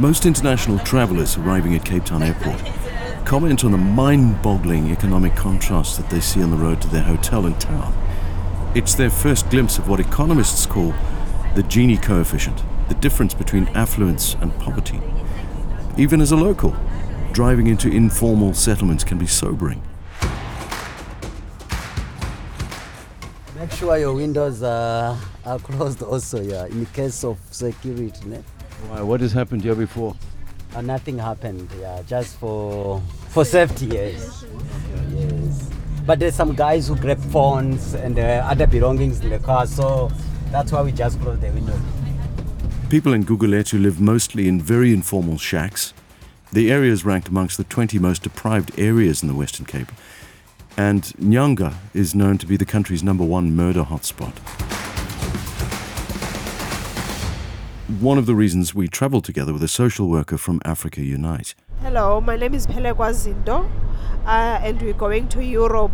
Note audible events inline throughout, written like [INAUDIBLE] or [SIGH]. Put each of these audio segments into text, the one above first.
Most international travelers arriving at Cape Town Airport comment on the mind boggling economic contrast that they see on the road to their hotel in town. It's their first glimpse of what economists call the Gini coefficient, the difference between affluence and poverty. Even as a local, driving into informal settlements can be sobering. Make sure your windows are, are closed also, yeah, in case of security. Ne? Why, what has happened here before? Uh, nothing happened, yeah, just for for safety, yes. Yes. But there's some guys who grab phones and uh, other belongings in the car, so that's why we just close the window. People in Gugulethu live mostly in very informal shacks. The area is ranked amongst the 20 most deprived areas in the Western Cape. And Nyanga is known to be the country's number one murder hotspot. One of the reasons we traveled together with a social worker from Africa Unite. Hello, my name is Pelekwa Zindo, uh, and we're going to Europe.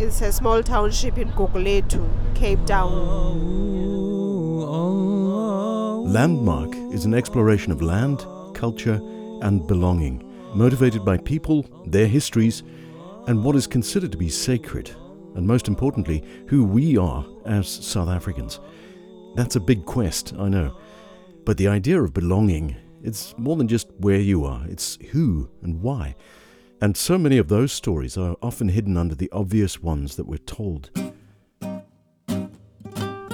It's a small township in Gugulethu, Cape Town. Landmark is an exploration of land, culture, and belonging, motivated by people, their histories, and what is considered to be sacred, and most importantly, who we are as South Africans. That's a big quest, I know. But the idea of belonging, it's more than just where you are, it's who and why. And so many of those stories are often hidden under the obvious ones that we're told.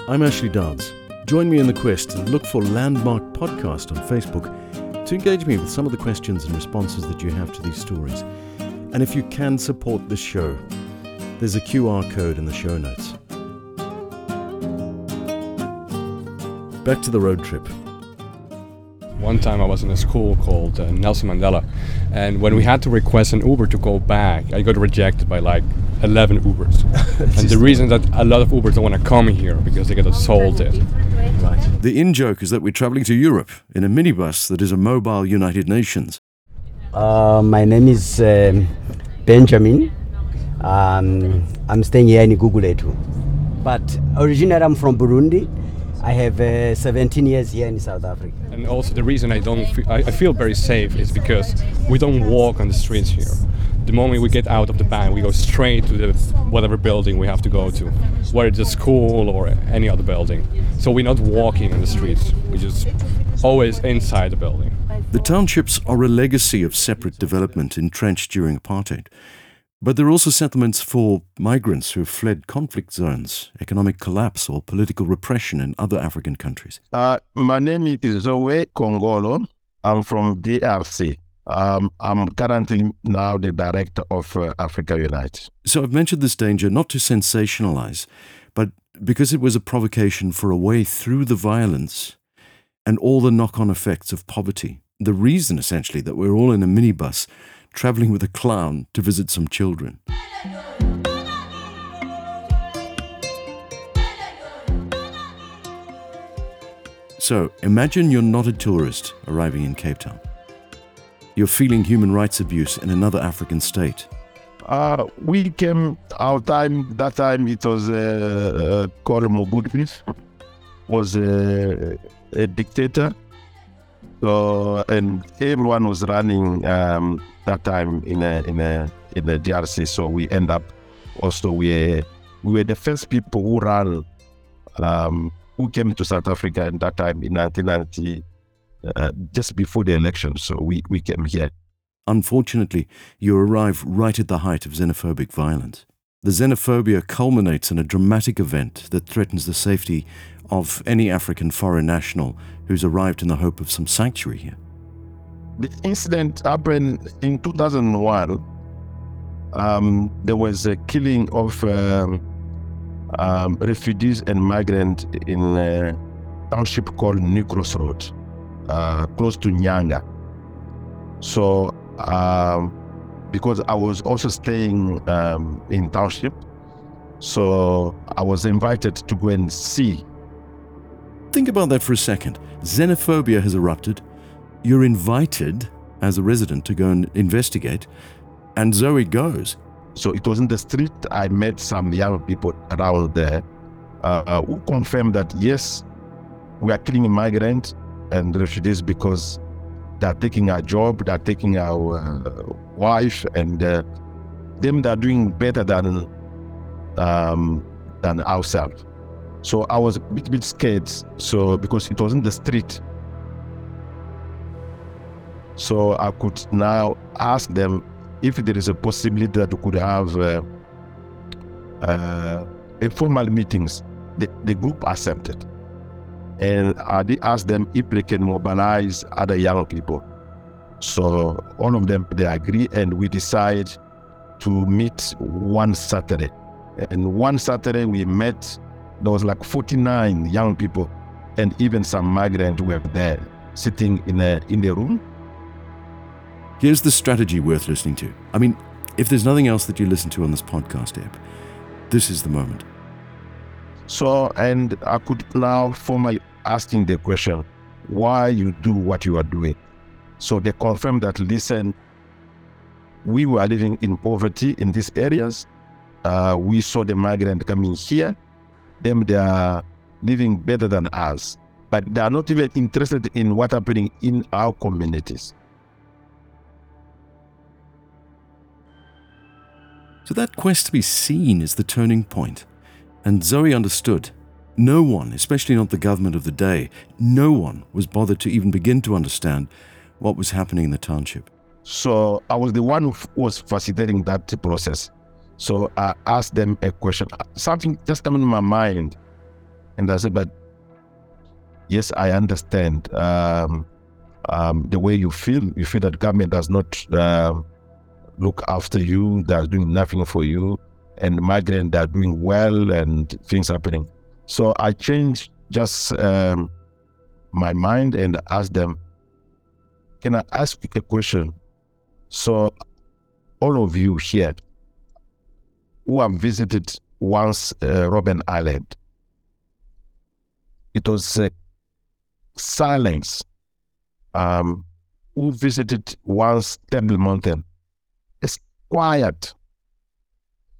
I'm Ashley Dowds. Join me in the quest and look for Landmark Podcast on Facebook to engage me with some of the questions and responses that you have to these stories. And if you can support the show, there's a QR code in the show notes. Back to the road trip. One time I was in a school called uh, Nelson Mandela, and when we had to request an Uber to go back, I got rejected by like 11 Ubers. [LAUGHS] and the reason that a lot of Ubers don't want to come here because they get assaulted. Right. The in joke is that we're traveling to Europe in a minibus that is a mobile United Nations. Uh, my name is um, Benjamin. Um, I'm staying here in Gugulethu. But originally I'm from Burundi. I have uh, 17 years here in South Africa. And also the reason I don't fe- I, I feel very safe is because we don't walk on the streets here. The moment we get out of the bank, we go straight to the whatever building we have to go to, whether it's a school or any other building. So we're not walking in the streets. We're just always inside the building. The townships are a legacy of separate development entrenched during apartheid. But there are also settlements for migrants who have fled conflict zones, economic collapse, or political repression in other African countries. Uh, my name is Zoe Kongolo. I'm from DRC. Um, I'm currently now the director of uh, Africa Unite. So I've mentioned this danger not to sensationalize, but because it was a provocation for a way through the violence and all the knock on effects of poverty. The reason, essentially, that we're all in a minibus traveling with a clown to visit some children. So imagine you're not a tourist arriving in Cape Town. You're feeling human rights abuse in another African state. Uh, we came our time that time it was uh, uh, Kore was a, a dictator so and everyone was running um, that time in a in a in the DRC so we end up also we we were the first people who ran um, who came to South Africa at that time in 1990 uh, just before the election. So we we came here. Unfortunately, you arrive right at the height of xenophobic violence. The xenophobia culminates in a dramatic event that threatens the safety of any African foreign national who's arrived in the hope of some sanctuary here. The incident happened in 2001. Um, there was a killing of um, um, refugees and migrants in a township called New Cross Road, uh, close to Nyanga. So, um, because I was also staying um, in township, so I was invited to go and see Think about that for a second. Xenophobia has erupted. You're invited as a resident to go and investigate, and Zoe goes. So it was in the street I met some young people around there uh, uh, who confirmed that yes, we are killing migrants and refugees because they're taking our job, they're taking our uh, wife, and uh, them they're doing better than um, than ourselves. So I was a bit, bit scared. So because it was in the street, so I could now ask them if there is a possibility that we could have uh, uh, informal meetings. The, the group accepted. And I did ask them if they can mobilize other young people. So all of them, they agree, and we decide to meet one Saturday. And one Saturday we met, there was like 49 young people, and even some migrants were there sitting in a in the room. Here's the strategy worth listening to. I mean, if there's nothing else that you listen to on this podcast app, this is the moment. So, and I could now formally asking the question, why you do what you are doing. So they confirmed that, listen, we were living in poverty in these areas. Uh, we saw the migrant coming here. Them, they are living better than us, but they are not even interested in what happening in our communities. So that quest to be seen is the turning point. And Zoe understood. No one, especially not the government of the day, no one was bothered to even begin to understand what was happening in the township. So I was the one who was facilitating that process. So I asked them a question. Something just came in my mind. And I said, but yes, I understand um, um, the way you feel. You feel that government does not um, look after you, they're doing nothing for you, and migrants are doing well and things happening. So I changed just um, my mind and asked them, can I ask a question? So all of you here who have visited once uh, Robben Island, it was uh, silence. Um, who visited once Table Mountain, it's quiet.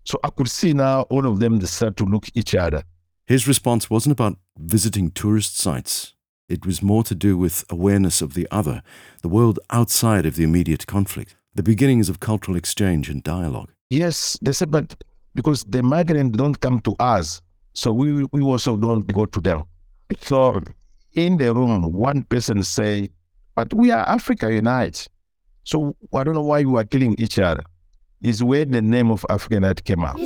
So I could see now all of them start to look each other. His response wasn't about visiting tourist sites. It was more to do with awareness of the other, the world outside of the immediate conflict, the beginnings of cultural exchange and dialogue. Yes, they said, but because the migrants don't come to us, so we we also don't go to them. So in the room, one person say, "But we are Africa Unite." So I don't know why we are killing each other. Is where the name of Africa Unite came out.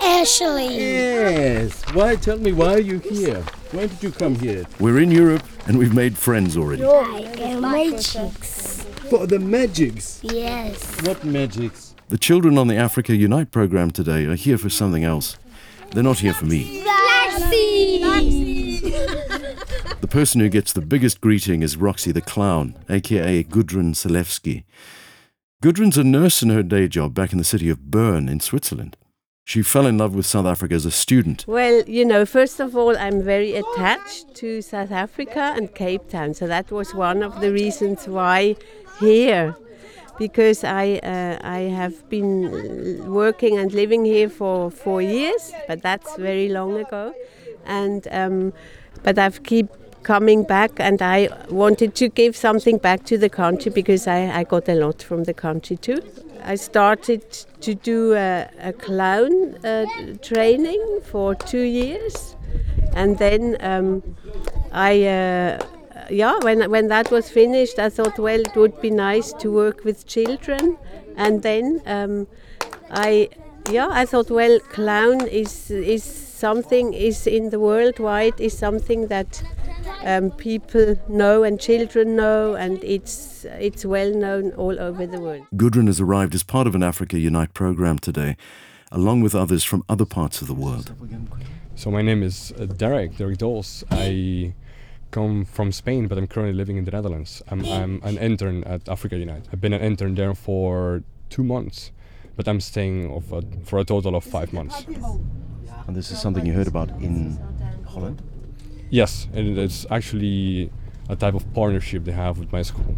Ashley. Yes. Why? Tell me, why are you here? When did you come here? We're in Europe and we've made friends already. Like a magics. For the magics. Yes. What magics? The children on the Africa Unite program today are here for something else. They're not here for me. The person who gets the biggest greeting is Roxy the Clown, aka Gudrun Selewski. Gudrun's a nurse in her day job back in the city of Bern in Switzerland. She fell in love with South Africa as a student. Well, you know, first of all, I'm very attached to South Africa and Cape Town. So that was one of the reasons why here. Because I, uh, I have been working and living here for four years, but that's very long ago. And um, but I've keep coming back, and I wanted to give something back to the country because I, I got a lot from the country too. I started to do a, a clown uh, training for two years, and then um, I, uh, yeah, when when that was finished, I thought, well, it would be nice to work with children, and then um, I, yeah, I thought, well, clown is is something is in the worldwide is something that um, people know and children know, and it's it's well known all over the world. Gudrun has arrived as part of an Africa Unite program today, along with others from other parts of the world. So my name is uh, Derek, Derek Dols. I come from Spain, but I'm currently living in the Netherlands. I'm, I'm an intern at Africa Unite. I've been an intern there for two months, but I'm staying a, for a total of five months. And this is something you heard about in Holland? Yes, and it's actually a type of partnership they have with my school.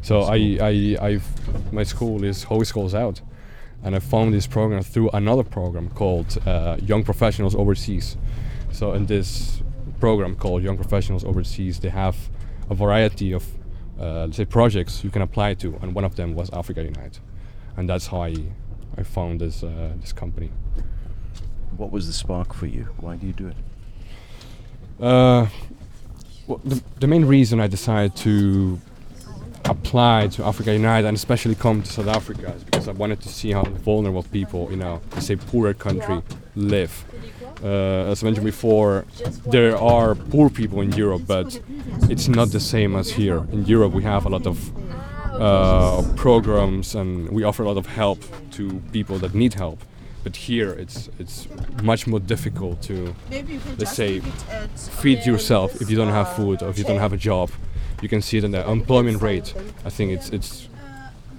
So I, I, I've, my school is Hogeschool Out, and I found this program through another program called uh, Young Professionals Overseas. So in this program called Young Professionals Overseas, they have a variety of uh, let's say projects you can apply to, and one of them was Africa Unite, and that's how I I found this uh, this company. What was the spark for you? Why do you do it? Uh, well, the, the main reason I decided to apply to Africa Unite and especially come to South Africa is because I wanted to see how vulnerable people in a, say, poorer country live. Uh, as I mentioned before, there are poor people in Europe, but it's not the same as here. In Europe, we have a lot of uh, programs and we offer a lot of help to people that need help. But here, it's it's much more difficult to, let's say, feed yourself if you don't have food or if you don't have a job. You can see it in the employment rate. I think it's it's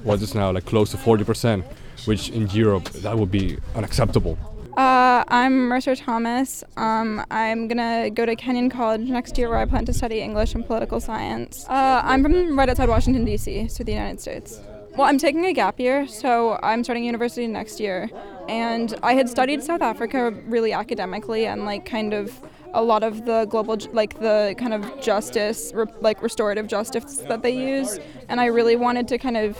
what is now like close to 40%, which in Europe that would be unacceptable. Uh, I'm Mercer Thomas. Um, I'm gonna go to Kenyon College next year where I plan to study English and political science. Uh, I'm from right outside Washington, D.C., so the United States. Well, I'm taking a gap year, so I'm starting university next year. And I had studied South Africa really academically and like kind of a lot of the global, like the kind of justice, like restorative justice that they use. And I really wanted to kind of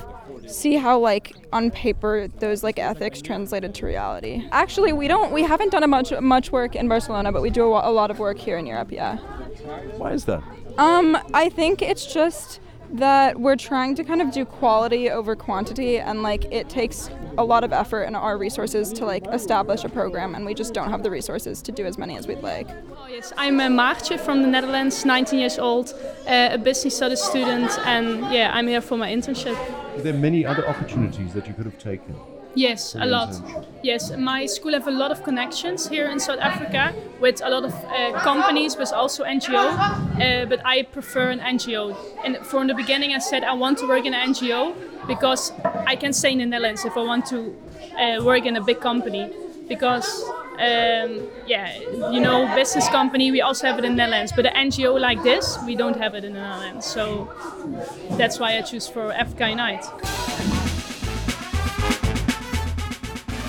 see how like on paper those like ethics translated to reality. Actually, we don't, we haven't done a much much work in Barcelona, but we do a, a lot of work here in Europe. Yeah. Why is that? Um, I think it's just that we're trying to kind of do quality over quantity and like it takes a lot of effort and our resources to like establish a program and we just don't have the resources to do as many as we'd like. Yes, I'm uh, Maartje from the Netherlands, 19 years old, uh, a business studies student, and yeah, I'm here for my internship. Are there many other opportunities that you could have taken? Yes, a lot. Yes, my school have a lot of connections here in South Africa with a lot of uh, companies, but also NGO. Uh, but I prefer an NGO. And from the beginning, I said I want to work in an NGO because I can stay in the Netherlands if I want to uh, work in a big company. Because um, yeah, you know, business company we also have it in the Netherlands, but an NGO like this we don't have it in the Netherlands. So that's why I choose for Africa Unite.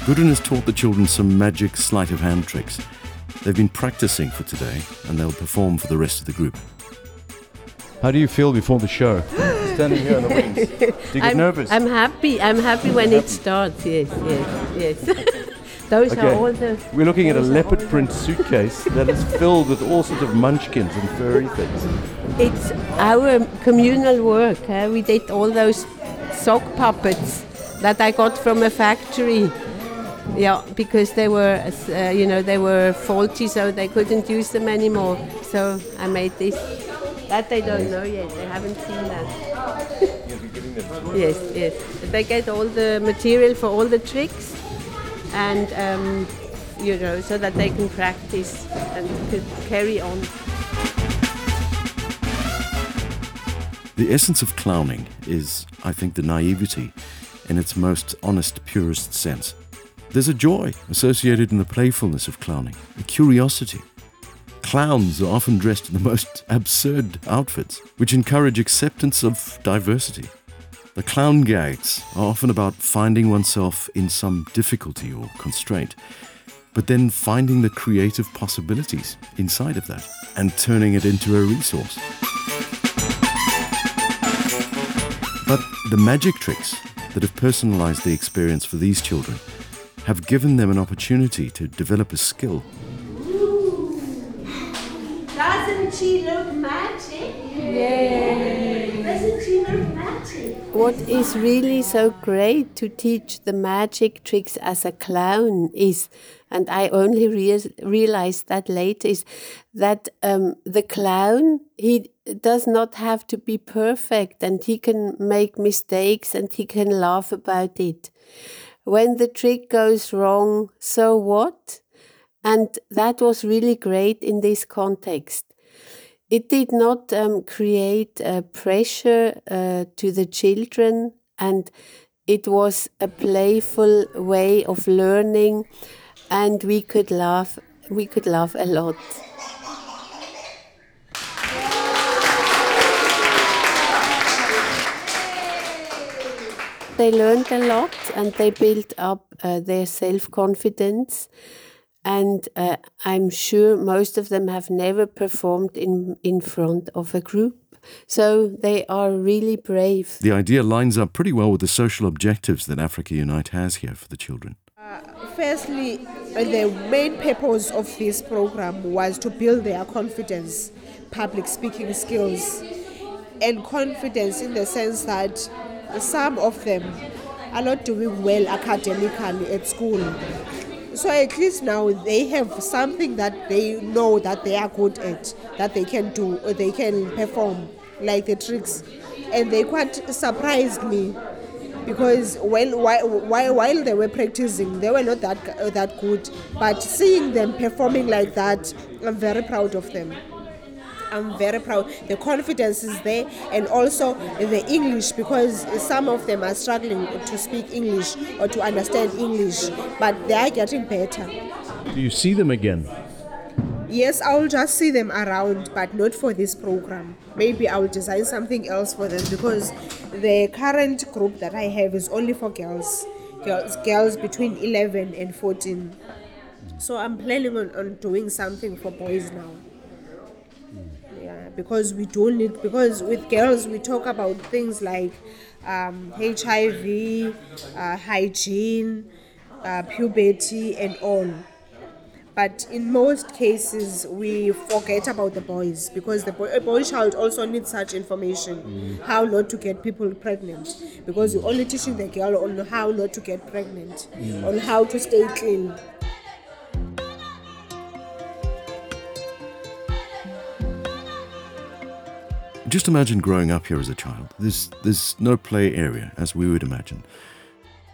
Gudrun has taught the children some magic sleight of hand tricks. They've been practicing for today and they'll perform for the rest of the group. How do you feel before the show? [GASPS] Standing here in the wings. Do you get I'm, nervous? I'm happy. I'm happy when it starts. Yes, yes, yes. [LAUGHS] Those are all the. We're looking at a leopard print suitcase that is [LAUGHS] filled with all sorts of munchkins and furry things. It's our communal work. huh? We did all those sock puppets that I got from a factory. Yeah, because they were, uh, you know, they were faulty, so they couldn't use them anymore. So I made this. That they don't know yet. They haven't seen that. [LAUGHS] yes, yes. They get all the material for all the tricks, and um, you know, so that they can practice and could carry on. The essence of clowning is, I think, the naivety in its most honest, purest sense. There's a joy associated in the playfulness of clowning, a curiosity. Clowns are often dressed in the most [LAUGHS] absurd outfits, which encourage acceptance of diversity. The clown gags are often about finding oneself in some difficulty or constraint, but then finding the creative possibilities inside of that and turning it into a resource. But the magic tricks that have personalized the experience for these children have given them an opportunity to develop a skill. Doesn't she look magic? Yay! Doesn't she look magic? What is really so great to teach the magic tricks as a clown is, and I only rea- realized that later, is that um, the clown, he does not have to be perfect and he can make mistakes and he can laugh about it. When the trick goes wrong, so what? And that was really great in this context. It did not um, create uh, pressure uh, to the children, and it was a playful way of learning, and we could laugh. We could laugh a lot. They learned a lot, and they built up uh, their self confidence and uh, I'm sure most of them have never performed in in front of a group, So they are really brave. The idea lines up pretty well with the social objectives that Africa Unite has here for the children. Firstly, uh, the main purpose of this program was to build their confidence, public speaking skills, and confidence in the sense that some of them are not doing well academically at school. So at least now they have something that they know that they are good at, that they can do, or they can perform, like the tricks. And they quite surprised me because when while, while, while they were practicing, they were not that uh, that good. But seeing them performing like that, I'm very proud of them. I'm very proud. The confidence is there, and also the English because some of them are struggling to speak English or to understand English, but they are getting better. Do you see them again? Yes, I will just see them around, but not for this program. Maybe I will design something else for them because the current group that I have is only for girls, girls, girls between 11 and 14. So I'm planning on, on doing something for boys now. Because we don't need, because with girls we talk about things like um, HIV, uh, hygiene, uh, puberty, and all. But in most cases, we forget about the boys because the boy, boy child also needs such information how not to get people pregnant. Because you're only teaching the girl on how not to get pregnant, on how to stay clean. Just imagine growing up here as a child. There's, there's no play area, as we would imagine.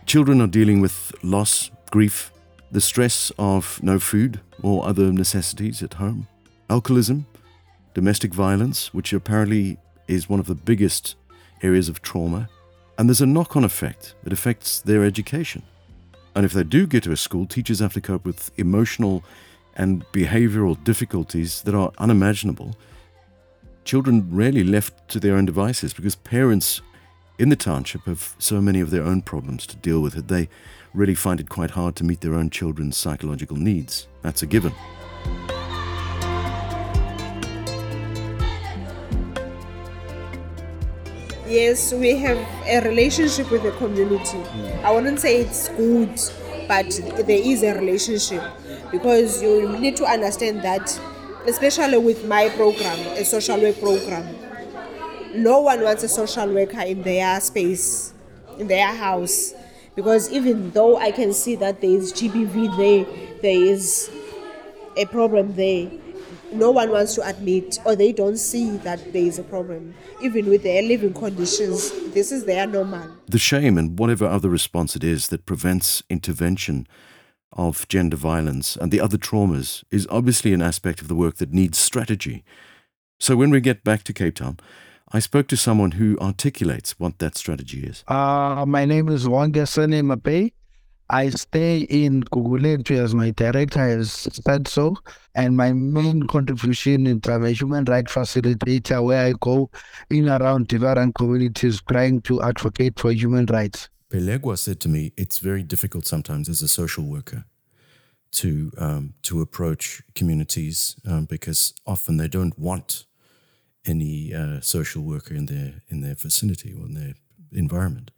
Children are dealing with loss, grief, the stress of no food or other necessities at home, alcoholism, domestic violence, which apparently is one of the biggest areas of trauma, and there's a knock on effect that affects their education. And if they do get to a school, teachers have to cope with emotional and behavioral difficulties that are unimaginable. Children rarely left to their own devices because parents in the township have so many of their own problems to deal with that they really find it quite hard to meet their own children's psychological needs. That's a given. Yes, we have a relationship with the community. I wouldn't say it's good, but there is a relationship because you need to understand that, especially with my program, a social work program, no one wants a social worker in their space, in their house. Because even though I can see that there is GBV there, there is a problem there, no one wants to admit or they don't see that there is a problem. Even with their living conditions, this is their normal. The shame and whatever other response it is that prevents intervention of gender violence and the other traumas is obviously an aspect of the work that needs strategy. So when we get back to Cape Town, I spoke to someone who articulates what that strategy is. Uh, my name is Wangesane Mape. I stay in Gugulethu as my director has said so. And my main contribution in I'm human rights facilitator where I go in around different communities trying to advocate for human rights. Pelegua said to me, it's very difficult sometimes as a social worker to um, to approach communities um, because often they don't want any uh, social worker in their in their vicinity or in their environment.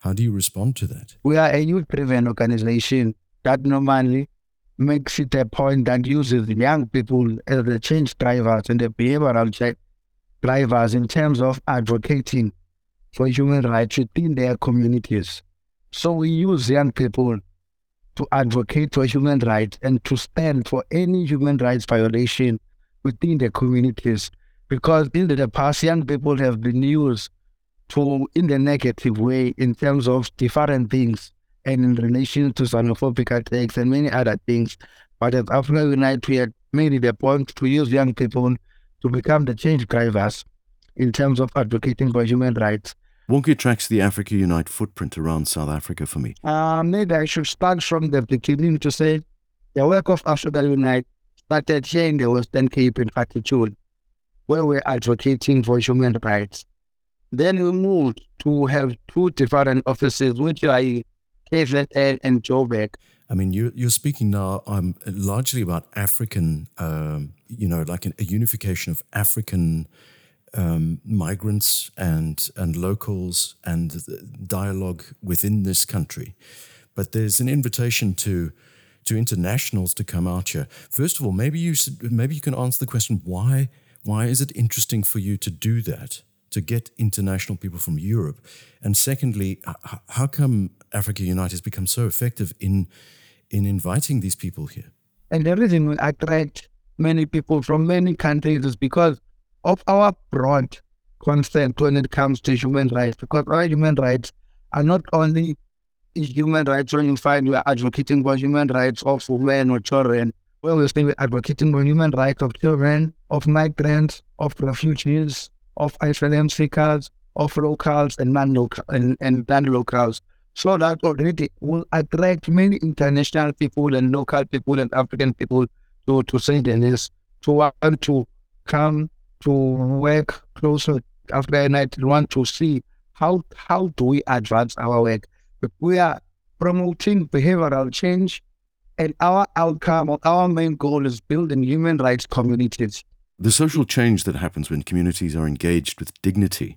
How do you respond to that? We are a youth driven organization that normally makes it a point that uses young people as the change drivers and the behavioral drivers in terms of advocating for human rights within their communities. So we use young people to advocate for human rights and to stand for any human rights violation within their communities. Because in the past, young people have been used to in the negative way in terms of different things and in relation to xenophobic attacks and many other things. But as Africa Unite, we had made a point to use young people to become the change drivers in terms of advocating for human rights. Wonke tracks the Africa Unite footprint around South Africa for me. Uh, maybe I should start from the beginning to say the work of Africa Unite started here in the Western Cape in Fatitude, where we're advocating for human rights. Then we moved to have two different offices, which are KZN and Joburg. I mean, you, you're speaking now um, largely about African, um, you know, like an, a unification of African um, migrants and and locals and dialogue within this country, but there's an invitation to to internationals to come out here. First of all, maybe you maybe you can answer the question why why is it interesting for you to do that to get international people from Europe, and secondly, how come Africa Unite has become so effective in in inviting these people here? And the reason we attract many people from many countries is because of our broad concept when it comes to human rights. Because our human rights are not only human rights when you find we're advocating for human rights of women or children. When we say we're advocating for human rights of children, of migrants, of refugees, of asylum seekers, of locals and non-local and, and non-locals. So that already will attract many international people and local people and African people to, to St. Denis to want to come to work closer Africa Unite, want to see how how do we advance our work. We are promoting behavioral change and our outcome or our main goal is building human rights communities. The social change that happens when communities are engaged with dignity.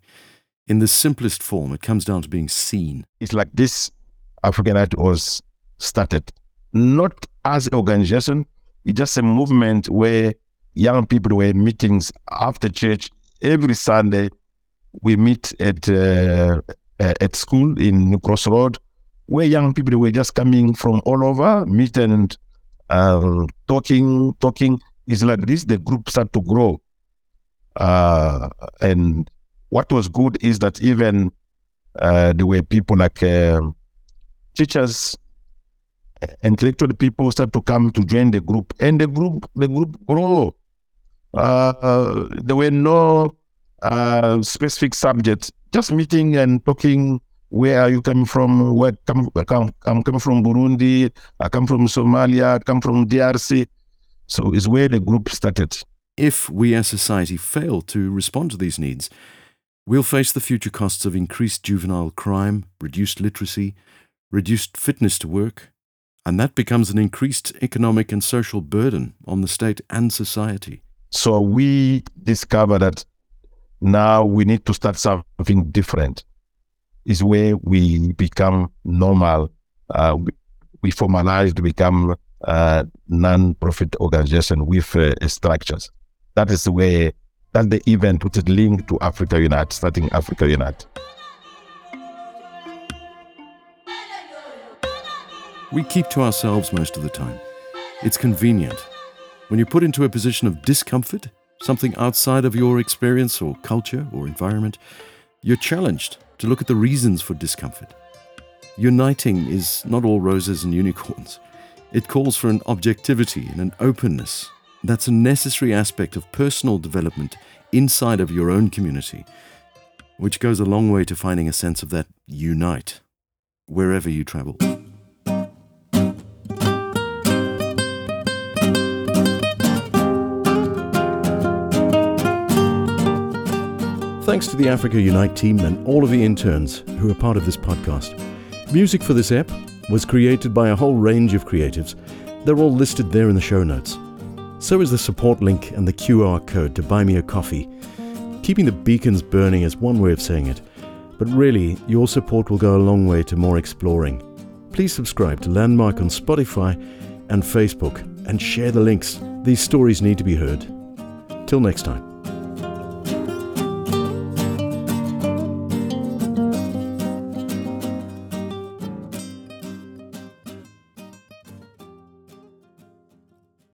In the simplest form, it comes down to being seen. It's like this African Unite was started, not as an organization, it's just a movement where young people were meetings after church every Sunday. We meet at uh, at school in New Cross Road, where young people were just coming from all over, meet and uh, talking, talking. It's like this. The group start to grow, uh, and what was good is that even uh, there were people like um, teachers intellectual people start to come to join the group, and the group the group grow. Uh, there were no uh, specific subjects, just meeting and talking. Where are you coming from? Where come, come I'm coming from Burundi. I come from Somalia. I come from DRC. So it's where the group started. If we as society fail to respond to these needs, we'll face the future costs of increased juvenile crime, reduced literacy, reduced fitness to work, and that becomes an increased economic and social burden on the state and society. So we discover that now we need to start something different. Is where we become normal. Uh, we, we formalize to become a non-profit organization with uh, structures. That is way. That's the event which is linked to Africa Unite, starting Africa Unite. We keep to ourselves most of the time. It's convenient. When you're put into a position of discomfort, something outside of your experience or culture or environment, you're challenged to look at the reasons for discomfort. Uniting is not all roses and unicorns. It calls for an objectivity and an openness. That's a necessary aspect of personal development inside of your own community, which goes a long way to finding a sense of that unite wherever you travel. Thanks to the Africa Unite team and all of the interns who are part of this podcast. Music for this ep was created by a whole range of creatives. They're all listed there in the show notes. So is the support link and the QR code to buy me a coffee. Keeping the beacons burning is one way of saying it, but really, your support will go a long way to more exploring. Please subscribe to Landmark on Spotify and Facebook and share the links. These stories need to be heard. Till next time.